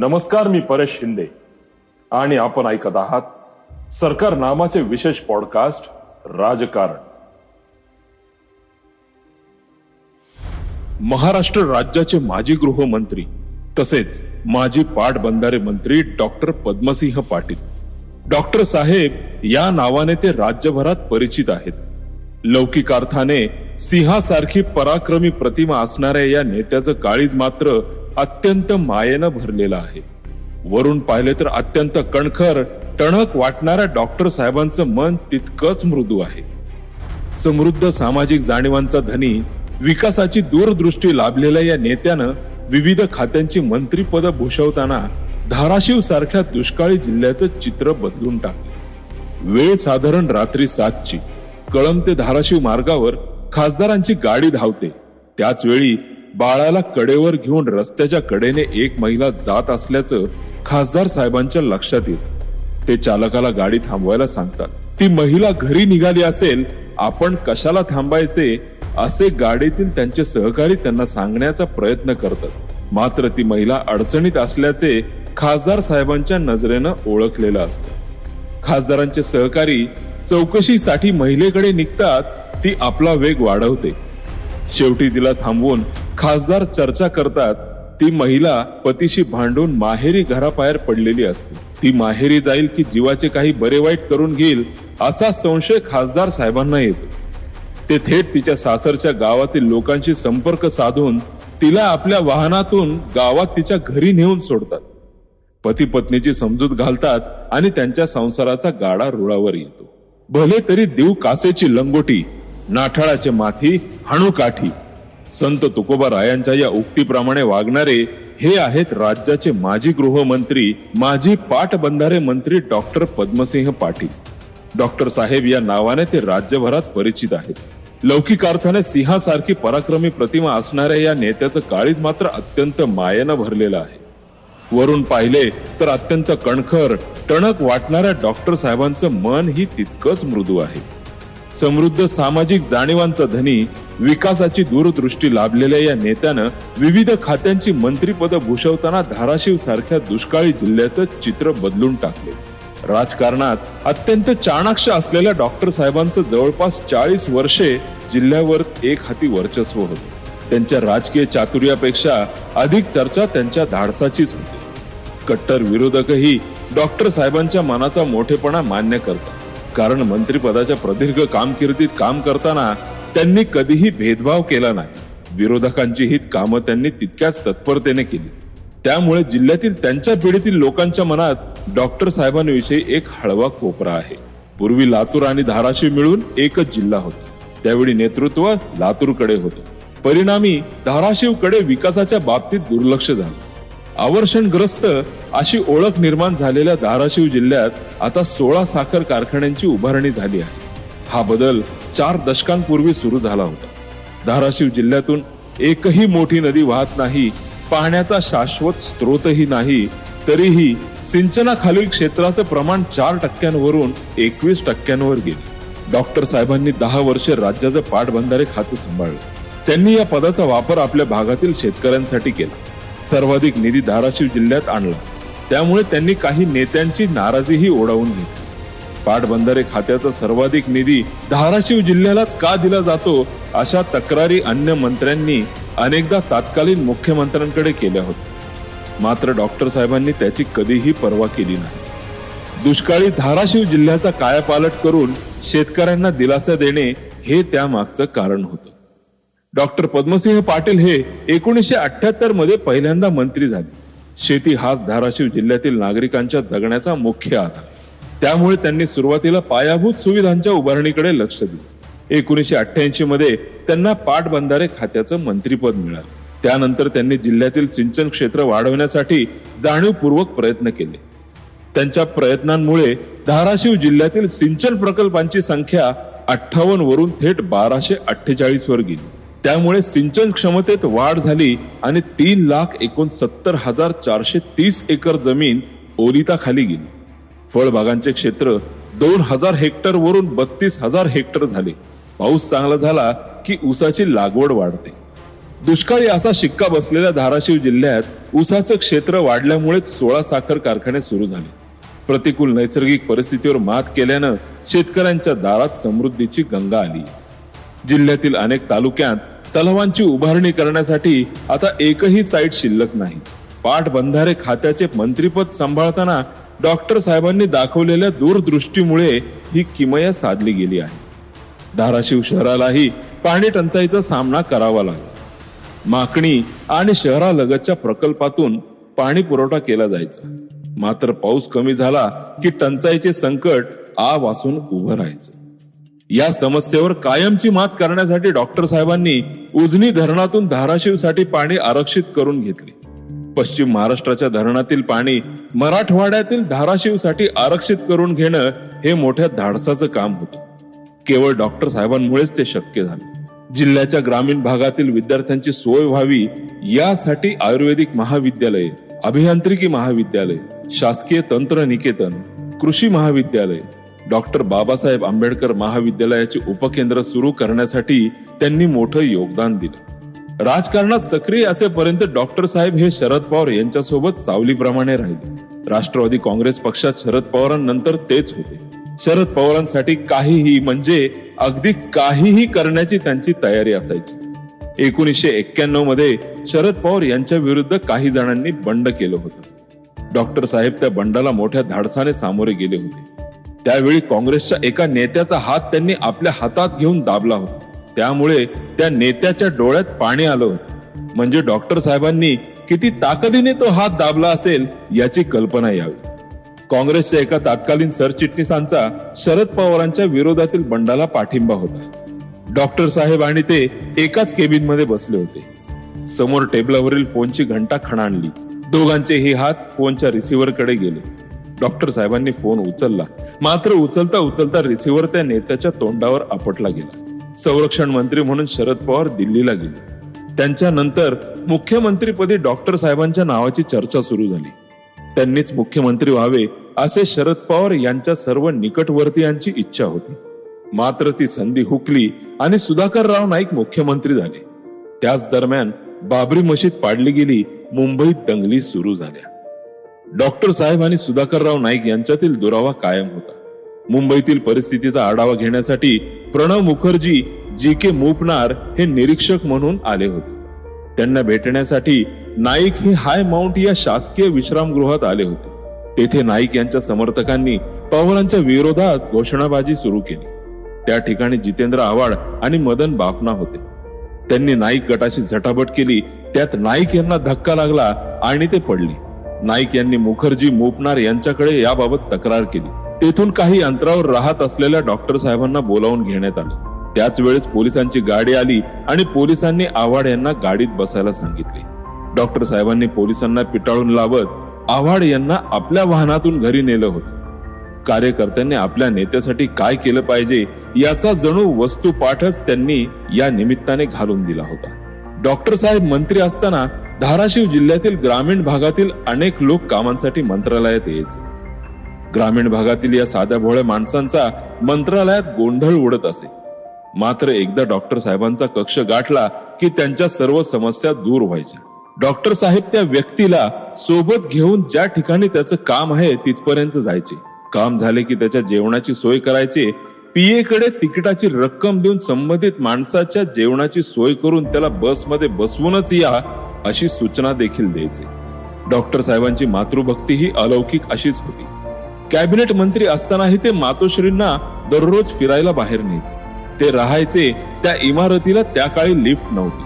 नमस्कार मी परेश शिंदे. आणि आपण ऐकत आहात सरकार नामाचे विशेष पॉडकास्ट राजकारण. महाराष्ट्र राज्याचे माजी गृहमंत्री तसेच माजी पाटबंधारे मंत्री डॉक्टर पद्मसिंह पाटील. डॉक्टर साहेब या नावाने ते राज्यभरात परिचित आहेत. लौकिक अर्थाने सिंहासारखी पराक्रमी प्रतिमा असणाऱ्या या नेत्याचं काळीज मात्र अत्यंत मायेनं भरलेलं आहे. वरून पाहिले तर अत्यंत कणखर टणक वाटणाऱ्या डॉक्टर साहेबांचं मन तितकंच मृदू आहे. समृद्ध सामाजिक जाणीवांचा धनी विकासाची दूरदृष्टी लाभलेल्या या नेत्यानं विविध खात्यांची मंत्रीपद भूषवताना धाराशिव सारख्या दुष्काळी जिल्ह्याचं चित्र बदलून टाकले. वेळ साधारण रात्री सातची. कळम ते धाराशिव मार्गावर खासदारांची गाडी धावते. त्याच वेळी बाळाला कडेवर घेऊन रस्त्याच्या कडेने एक महिला जात असल्याचं खासदार साहेबांच्या लक्षात येत ते चालकाला गाडी थांबवायला सांगतात. ती महिला घरी निघाली असेल आपण कशाला थांबायचे? असे गाडीतील त्यांचे सहकारी त्यांना सांगण्याचा प्रयत्न करतात. मात्र ती महिला अडचणीत असल्याचे खासदार साहेबांच्या नजरेनं ओळखलेलं असतं. खासदारांचे सहकारी चौकशीसाठी महिलेकडे निघताच ती आपला वेग वाढवते. शेवटी तिला थांबवून खासदार चर्चा करतात ती महिला पतीशी भांडून माहेरी घराबाहेर पडलेली असते. ती माहेरी जाईल की जीवाचे काही बरे वाईट करून घेईल असा संशय खासदार साहेबांना येतो. ते थेट तिच्या सासरच्या गावातील लोकांशी संपर्क साधून तिला आपल्या वाहनातून गावात तिच्या घरी नेऊन सोडतात. पती पत्नीची समजूत घालतात आणि त्यांच्या संसाराचा गाडा रुळावर येतो. भले तरी देव कासेची लंगोटी नाठाळाचे माथी हणू काठी संत तुकोबा रायांच्या या उक्तीप्रमाणे वागणारे हे आहेत राज्याचे माजी गृहमंत्री माजी पाटबंधारे मंत्री डॉक्टर पद्मसिंह पाटील. डॉक्टर साहेब या नावाने ते राज्यभरात परिचित आहेत. लौकिक अर्थाने सिंहासारखी पराक्रमी प्रतिमा असणाऱ्या या नेत्याचं काळीज मात्र अत्यंत मायेनं भरलेलं आहे. वरून पाहिले तर अत्यंत कणखर टणक वाटणाऱ्या डॉक्टर साहेबांचं मन ही तितकंच मृदू आहे. समृद्ध सामाजिक जाणीवांचा धनी विकासाची दूरदृष्टी लाभलेल्या या नेत्यानं विविध खात्यांची मंत्रीपद भूषवताना धाराशिव सारख्या दुष्काळी जिल्ह्याचं चित्र बदलून टाकले. राजकारणात अत्यंत चाणाक्ष असलेल्या डॉक्टर साहेबांचं जवळपास चाळीस वर्षे जिल्ह्यावर एक हाती वर्चस्व होते. त्यांच्या राजकीय चातुर्यापेक्षा अधिक चर्चा त्यांच्या धाडसाचीच होती. कट्टर विरोधकही डॉक्टर साहेबांच्या मनाचा मोठेपणा मान्य करतात. कारण मंत्रिपदाच्या प्रदीर्घ कामकिर्दीत काम करताना त्यांनी कधीही भेदभाव केला नाही. विरोधकांची हित कामं त्यांनी तितक्याच तत्परतेने केली. त्यामुळे जिल्ह्यातील त्यांच्या पिढीतील लोकांच्या मनात डॉक्टर साहेबांविषयी एक हळवा कोपरा आहे. पूर्वी लातूर आणि धाराशिव मिळून एकच जिल्हा होता. त्यावेळी नेतृत्व लातूरकडे होतं. परिणामी धाराशिवकडे विकासाच्या बाबतीत दुर्लक्ष झालं. आवर्षणग्रस्त अशी ओळख निर्माण झालेल्या धाराशिव जिल्ह्यात आता सोळा साखर कारखान्यांची उभारणी झाली आहे. हा बदल चार दशकांपूर्वी सुरू झाला होता. धाराशिव जिल्ह्यातून एकही मोठी नदी वाहत नाही पाण्याचा शाश्वत स्त्रोतही नाही तरीही सिंचनाखालील क्षेत्राचं प्रमाण चार टक्क्यांवरून एकवीस टक्क्यांवर गेले. डॉक्टर साहेबांनी दहा वर्षे राज्याचं पाटबंधारे खातं सांभाळलं. त्यांनी या पदाचा वापर आपल्या भागातील शेतकऱ्यांसाठी केला. सर्वाधिक निधी धाराशिव जिल्ह्यात आणला. त्यामुळे त्यांनी काही नेत्यांची नाराजीही ओढावून घेतली. पाटबंधारे खात्याचा सर्वाधिक निधी धाराशिव जिल्ह्यालाच का दिला जातो अशा तक्रारी अन्य मंत्र्यांनी अनेकदा तात्कालीन मुख्यमंत्र्यांकडे केल्या होत्या. मात्र डॉक्टर साहेबांनी त्याची कधीही पर्वा केली नाही. दुष्काळी धाराशिव जिल्ह्याचा कायापालट करून शेतकऱ्यांना दिलासा देणे हे त्यामागचं कारण होतं. डॉक्टर पद्मसिंह पाटील हे एकोणीसशे अठ्याहत्तरमध्ये पहिल्यांदा मंत्री झाले. शेती हाच धाराशिव जिल्ह्यातील नागरिकांच्या जगण्याचा मुख्य आधार. त्यामुळे त्यांनी सुरुवातीला पायाभूत सुविधांच्या उभारणीकडे लक्ष दिले. एकोणीसशे अठ्ठ्याऐंशी मध्ये त्यांना पाटबंधारे खात्याचं मंत्रीपद मिळालं. त्यानंतर त्यांनी जिल्ह्यातील सिंचन क्षेत्र वाढवण्यासाठी जाणीवपूर्वक प्रयत्न केले. त्यांच्या प्रयत्नांमुळे धाराशिव जिल्ह्यातील सिंचन प्रकल्पांची संख्या अठ्ठावन्न वरून थेट बाराशे अठ्ठेचाळीस वर गेली. त्यामुळे सिंचन क्षमतेत वाढ झाली आणि तीन लाख एकोणसत्तर हजार चारशे तीस एकर जमीन ओलिताखाली गेली. फळबागांचे क्षेत्र दोन हजार हेक्टर वरून बत्तीस हजार हेक्टर झाले. पाऊस चांगला झाला की ऊसाची लागवड वाढते. दुष्काळी असा शिक्का बसलेल्या धाराशिव जिल्ह्यात ऊसाचं क्षेत्र वाढल्यामुळे सोळा साखर कारखाने सुरू झाले. प्रतिकूल नैसर्गिक परिस्थितीवर मात केल्यानं शेतकऱ्यांच्या दारात समृद्धीची गंगा आली. जिल्ह्यातील अनेक तालुक्यात तलावांची उभारणी करण्यासाठी आता एकही साईट शिल्लक नाही. पाटबंधारे खात्याचे मंत्रीपद सांभाळताना डॉक्टर साहेबांनी दाखवलेल्या दूरदृष्टीमुळे ही किमया साधली गेली आहे. धाराशिव शहरालाही पाणी टंचाईचा सामना करावा लागला. माकणी आणि शहरालगतच्या प्रकल्पातून पाणी पुरवठा केला जायचा. मात्र पाऊस कमी झाला की टंचाईचे संकट आ वासून उभं राहायचं. या समस्येवर कायमची मात करण्यासाठी डॉक्टर साहेबांनी उजनी धरणातून धाराशिवसाठी पाणी आरक्षित करून घेतले. पश्चिम महाराष्ट्राच्या धरणातील पाणी मराठवाड्यातील धाराशिवसाठी आरक्षित करून घेणं हे मोठ्या धाडसाचं काम होतं. केवळ डॉक्टर साहेबांमुळेच ते शक्य झाले. जिल्ह्याच्या ग्रामीण भागातील विद्यार्थ्यांची सोय व्हावी यासाठी आयुर्वेदिक महाविद्यालय अभियांत्रिकी महाविद्यालय शासकीय तंत्र निकेतन कृषी महाविद्यालय डॉक्टर बाबासाहेब आंबेडकर महाविद्यालयाचे उपकेंद्र सुरू करण्यासाठी त्यांनी मोठं योगदान दिलं. राजकारणात सक्रिय असेपर्यंत डॉक्टर साहेब हे शरद पवार यांच्यासोबत सावलीप्रमाणे राहिले. राष्ट्रवादी काँग्रेस पक्षात शरद पवारांनंतर तेच होते. शरद पवारांसाठी काहीही म्हणजे अगदी काहीही करण्याची त्यांची तयारी असायची. एकोणीसशे एक्क्याण्णवमध्ये शरद पवार यांच्या विरुद्ध काही जणांनी बंड केलं होतं. डॉक्टर साहेब त्या बंडाला मोठ्या धाडसाने सामोरे गेले होते. त्यावेळी काँग्रेसच्या एका नेत्याचा हात त्यांनी आपल्या हातात घेऊन दाबला होता. त्यामुळे त्या नेत्याच्या डोळ्यात पाणी आलं होतं. म्हणजे डॉक्टर साहेबांनी किती ताकदीने तो हात दाबला असेल याची कल्पना यावी. काँग्रेसच्या एका तत्कालीन सरचिटणीसांचा शरद पवारांच्या विरोधातील बंडाला पाठिंबा होता. डॉक्टर साहेब आणि ते एकाच केबिनमध्ये बसले होते. समोर टेबलावरील फोनची घंटा खणाणली. दोघांचेही हात फोनच्या रिसिव्हरकडे गेले. डॉक्टर साहेबांनी फोन उचलला. मात्र उचलता उचलता रिसिव्हर त्या नेत्याच्या तोंडावर आपटला गेला. संरक्षण मंत्री म्हणून शरद पवार दिल्लीला गेले. त्यांच्या नंतर मुख्यमंत्रीपदी डॉक्टर साहेबांच्या नावाची चर्चा सुरू झाली. त्यांनीच मुख्यमंत्री व्हावे असे शरद पवार यांच्या सर्व निकटवर्तीयांची इच्छा होती. मात्र ती संधी हुकली आणि सुधाकर राव नाईक मुख्यमंत्री झाले. त्याच दरम्यान बाबरी मशीद पाडली गेली मुंबईत दंगली सुरू झाल्या. डॉक्टर साहेब आणि सुधाकरराव नाईक यांच्यातील दुरावा कायम होता. मुंबईतील परिस्थितीचा आढावा घेण्यासाठी प्रणव मुखर्जी जी के मोपणार हे निरीक्षक म्हणून आले होते. त्यांना भेटण्यासाठी नाईक हे हाय माउंट या शासकीय विश्रामगृहात आले होते. तेथे नाईक यांच्या समर्थकांनी पवारांच्या विरोधात घोषणाबाजी सुरू केली. त्या ठिकाणी जितेंद्र आव्हाड आणि मदन बाफना होते. त्यांनी नाईक गटाशी झटापट केली त्यात नाईक यांना धक्का लागला आणि ते पडले. नाईक यांनी मुखर्जी मोपणार यांच्याकडे याबाबत तक्रार केली. तेथून काही अंतरावर राहत असलेल्या डॉक्टर साहेबांना बोलावून घेण्यात आले. त्याच वेळेस पोलिसांची गाडी आली आणि पोलिसांनी आव्हाड यांना गाडीत बसायला सांगितले. डॉक्टर साहेबांनी पोलिसांना पिटाळून लावत आव्हाड यांना आपल्या वाहनातून घरी नेलं होतं. कार्यकर्त्यांनी आपल्या नेत्यासाठी काय केलं पाहिजे याचा जणू वस्तुपाठच त्यांनी या निमित्ताने घालून दिला होता. डॉक्टर साहेब मंत्री असताना धाराशिव जिल्ह्यातील ग्रामीण भागातील अनेक लोक कामांसाठी मंत्रालयात यायचे. ग्रामीण भागातील या साध्या भोळ्या माणसांचा मंत्रालयात गोंधळ उडत असे. मात्र एकदा डॉक्टर साहेबांचा कक्ष गाठला की त्यांच्या सर्व समस्या दूर व्हायच्या. डॉक्टर साहेब त्या व्यक्तीला सोबत घेऊन ज्या ठिकाणी त्याचं काम आहे तिथपर्यंत जायचे. काम झाले की त्याच्या जेवणाची सोय करायचे. पीए कडे तिकिटाची रक्कम देऊन संबंधित माणसाच्या जेवणाची सोय करून त्याला बसमध्ये बसवूनच या अशी सूचना देखील द्यायचे. डॉक्टर साहेबांची मातृभक्ती ही अलौकिक अशीच होती. कॅबिनेट मंत्री असतानाही ते मातोश्रींना दररोज फिरायला बाहेर न्यायचे. ते राहायचे त्या इमारतीला त्या काळी लिफ्ट नव्हती.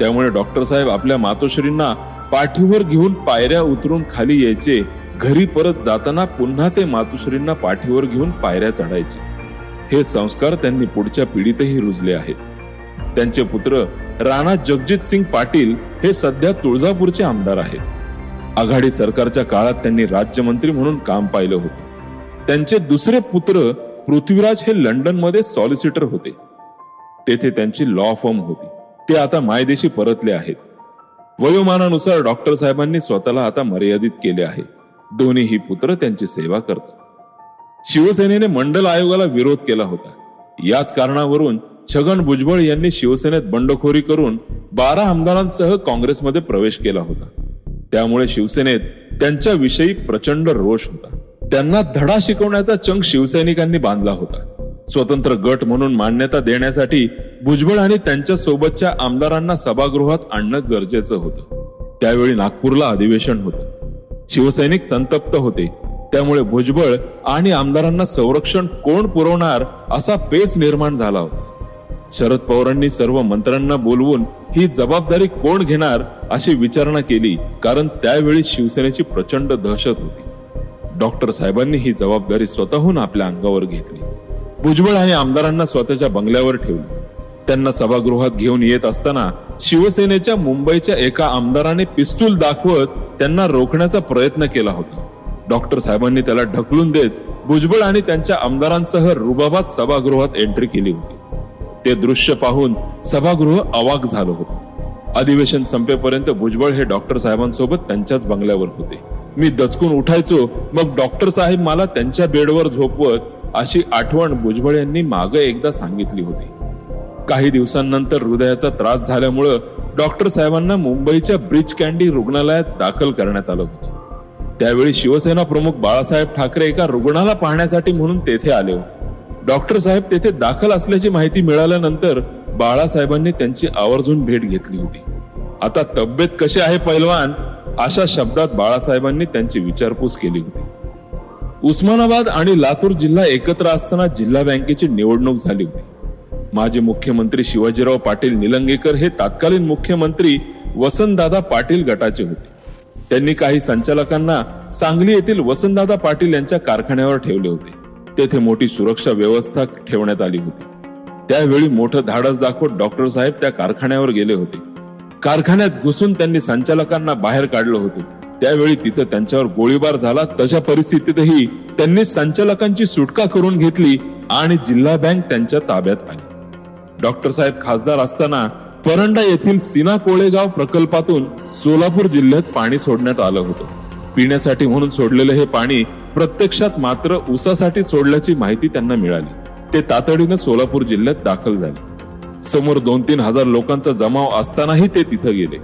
त्यामुळे डॉक्टर साहेब आपल्या मातोश्रींना पाठीवर घेऊन पायऱ्या उतरून खाली यायचे. घरी परत जाताना पुन्हा ते मातोश्रींना पाठीवर घेऊन पायऱ्या चढायचे. हे संस्कार त्यांनी पुढच्या पिढीतही रुजले आहेत. त्यांचे पुत्र राणा जगजित सिंग पाटील हे सध्या तुळजापूरचे आमदार आहेत. आघाडी सरकारच्या काळात त्यांनी राज्यमंत्री म्हणून काम पाहिलं होतं. त्यांचे दुसरे पुत्र पृथ्वीराज हे लंडनमध्ये सॉलिसिटर होते. तेथे त्यांची लॉ फर्म होती. ते आता मायदेशी परतले आहेत. वयोमानानुसार डॉक्टर साहेबांनी स्वतःला आता मर्यादित केले आहे. दोन्हीही पुत्र त्यांची सेवा करतात. शिवसेनेने मंडल आयोगाला विरोध केला होता. याच कारणावरून छगन भुजबळ यांनी शिवसेनेत बंडखोरी करून बारा आमदारांसह काँग्रेसमध्ये प्रवेश केला होता. त्यामुळे शिवसेनेत त्यांच्याविषयी प्रचंड रोष होता. त्यांना धडा शिकवण्याचा चंग शिवसैनिकांनी बांधला होता. स्वतंत्र गट म्हणून मान्यता देण्यासाठी भुजबळ आणि त्यांच्या सोबतच्या आमदारांना सभागृहात आणणं गरजेचं होतं. त्यावेळी नागपूरला अधिवेशन होतं. शिवसैनिक संतप्त होते. त्यामुळे भुजबळ आणि आमदारांना संरक्षण कोण पुरवणार असा पेस निर्माण झाला होता. शरद पवारांनी सर्व मंत्र्यांना बोलवून ही जबाबदारी कोण घेणार अशी विचारणा केली कारण त्यावेळी शिवसेनेची प्रचंड दहशत होती. डॉक्टर साहेबांनी ही जबाबदारी स्वतःहून आपल्या अंगावर घेतली. भुजबळ आणि आमदारांना स्वतःच्या बंगल्यावर ठेवले. त्यांना सभागृहात घेऊन येत असताना शिवसेनेच्या मुंबईच्या एका आमदाराने पिस्तूल दाखवत त्यांना रोखण्याचा प्रयत्न केला होता. डॉक्टर साहेबांनी त्याला ढकलून देत भुजबळ आणि त्यांच्या आमदारांसह रुबाबात सभागृहात एंट्री केली होती. ते दृश्य पाहून सभागृह अवाक झालं होतं. अधिवेशन संपेपर्यंत भुजबळ हे डॉक्टर साहेबांसोबत त्यांच्याच बंगल्यावर होते. मी दचकून उठायचो मग डॉक्टर साहेब मला त्यांच्या बेडवर झोपवत अशी आठवण भुजबळ यांनी मागे एकदा सांगितली होती. काही दिवसांनंतर हृदयाचा त्रास झाल्यामुळं डॉक्टर साहेबांना मुंबईच्या ब्रिज कॅन्डी रुग्णालयात दाखल करण्यात आलं होतं. त्यावेळी शिवसेना प्रमुख बाळासाहेब ठाकरे एका रुग्णाला पाहण्यासाठी म्हणून तेथे आले होते. डॉक्टर साहेब तेथे दाखल असल्याची माहिती मिळाल्यानंतर बाळासाहेबांनी त्यांची आवर्जून भेट घेतली होती. आता तब्येत कशी आहे पैलवान? अशा शब्दात बाळासाहेबांनी त्यांची विचारपूस केली होती. उस्मानाबाद आणि लातूर जिल्हा एकत्र असताना जिल्हा बँकेची निवडणूक झाली होती. माजी मुख्यमंत्री शिवाजीराव पाटील निलंगेकर हे तत्कालीन मुख्यमंत्री वसंतदादा पाटील गटाचे होते. त्यांनी काही संचालकांना सांगली येथील वसंतदादा पाटील यांच्या कारखान्यावर ठेवले होते. तेथे मोठी सुरक्षा व्यवस्था ठेवण्यात आली होती. त्यावेळी मोठं धाडस दाखवत डॉक्टर साहेब त्या कारखान्यावर गेले होते. कारखान्यात घुसून त्यांनी संचालकांना बाहेर काढलं होतं. त्यावेळी तिथं त्यांच्यावर गोळीबार झाला. तशा परिस्थितीतही त्यांनी संचालकांची सुटका करून घेतली आणि जिल्हा बँक त्यांच्या ताब्यात आली. डॉक्टर साहेब खासदार असताना परंडा येथील सीना कोळेगाव प्रकल्पातून सोलापूर जिल्ह्यात पाणी सोडण्यात आलं होतं. पिण्यासाठी म्हणून सोडलेलं हे पाणी प्रत्यक्षात मात्र ऊसासाठी सोडल्याची माहिती त्यांना मिळाली. ते तातडीनं सोलापूर जिल्ह्यात दाखल झाले. समोर दोन तीन हजार लोकांचा जमाव असतानाही ते तिथं गेले.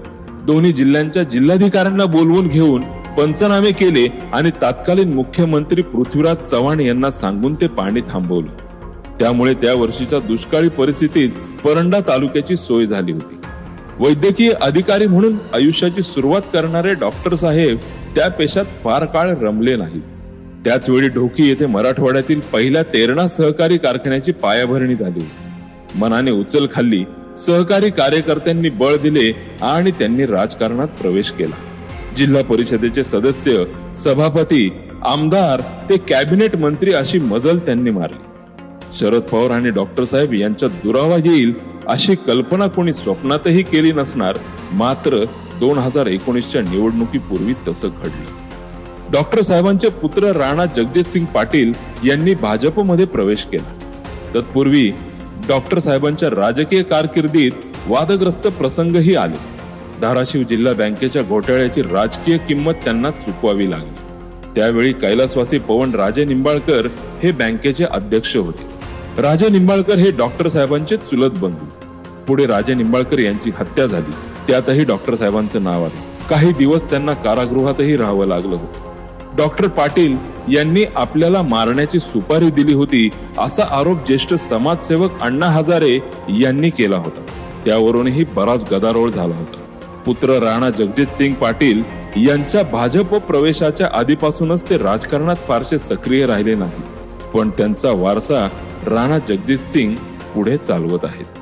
दोन्ही जिल्ह्यांच्या जिल्हाधिकाऱ्यांना बोलवून घेऊन पंचनामे केले आणि तत्कालीन मुख्यमंत्री पृथ्वीराज चव्हाण यांना सांगून ते पाणी थांबवलं. त्यामुळे त्या वर्षीच्या दुष्काळी परिस्थितीत परंडा तालुक्याची सोय झाली होती. वैद्यकीय अधिकारी म्हणून आयुष्याची सुरुवात करणारे डॉक्टर साहेब त्या पेशात फार काळ रमले नाहीत. त्याचवेळी ढोकी येथे मराठवाड्यातील पहिल्या तेरणा सहकारी कारखान्याची पायाभरणी झाली. होती मनाने उचल खाल्ली सहकारी कार्यकर्त्यांनी बळ दिले आणि त्यांनी राजकारणात प्रवेश केला. जिल्हा परिषदेचे सदस्य सभापती आमदार ते कॅबिनेट मंत्री अशी मजल त्यांनी मारली. शरद पवार आणि डॉक्टर साहेब यांच्यात दुरावा येईल अशी कल्पना कोणी स्वप्नातही केली नसणार मात्र दोन हजार एकोणीसच्या निवडणुकीपूर्वी तसं घडलं. डॉक्टर साहेबांचे पुत्र राणा जगजित सिंग पाटील यांनी भाजपमध्ये प्रवेश केला. तत्पूर्वी डॉक्टर साहेबांच्या राजकीय कारकिर्दीत वादग्रस्त प्रसंगही आले. धाराशिव जिल्हा बँकेच्या घोटाळ्याची राजकीय किंमत त्यांना चुकवावी लागली. त्यावेळी कैलासवासी पवन राजे निंबाळकर हे बँकेचे अध्यक्ष होते. राजे निंबाळकर हे डॉक्टर साहेबांचे चुलत बंधू. पुढे राजे निंबाळकर यांची हत्या झाली. त्यातही डॉक्टर साहेबांचं नाव आलं. काही दिवस त्यांना कारागृहातही राहावं लागलं होतं. डॉक्टर पाटील यांनी आपल्याला मारण्याची सुपारी दिली होती असा आरोप ज्येष्ठ समाजसेवक अण्णा हजारे यांनी केला होता. त्यावरूनही बराच गदारोळ झाला होता. पुत्र राणा जगजित सिंग पाटील यांच्या भाजप प्रवेशाच्या आधीपासूनच ते राजकारणात फारसे सक्रिय राहिले नाही पण त्यांचा वारसा राणा जगजित सिंग पुढे चालवत आहेत.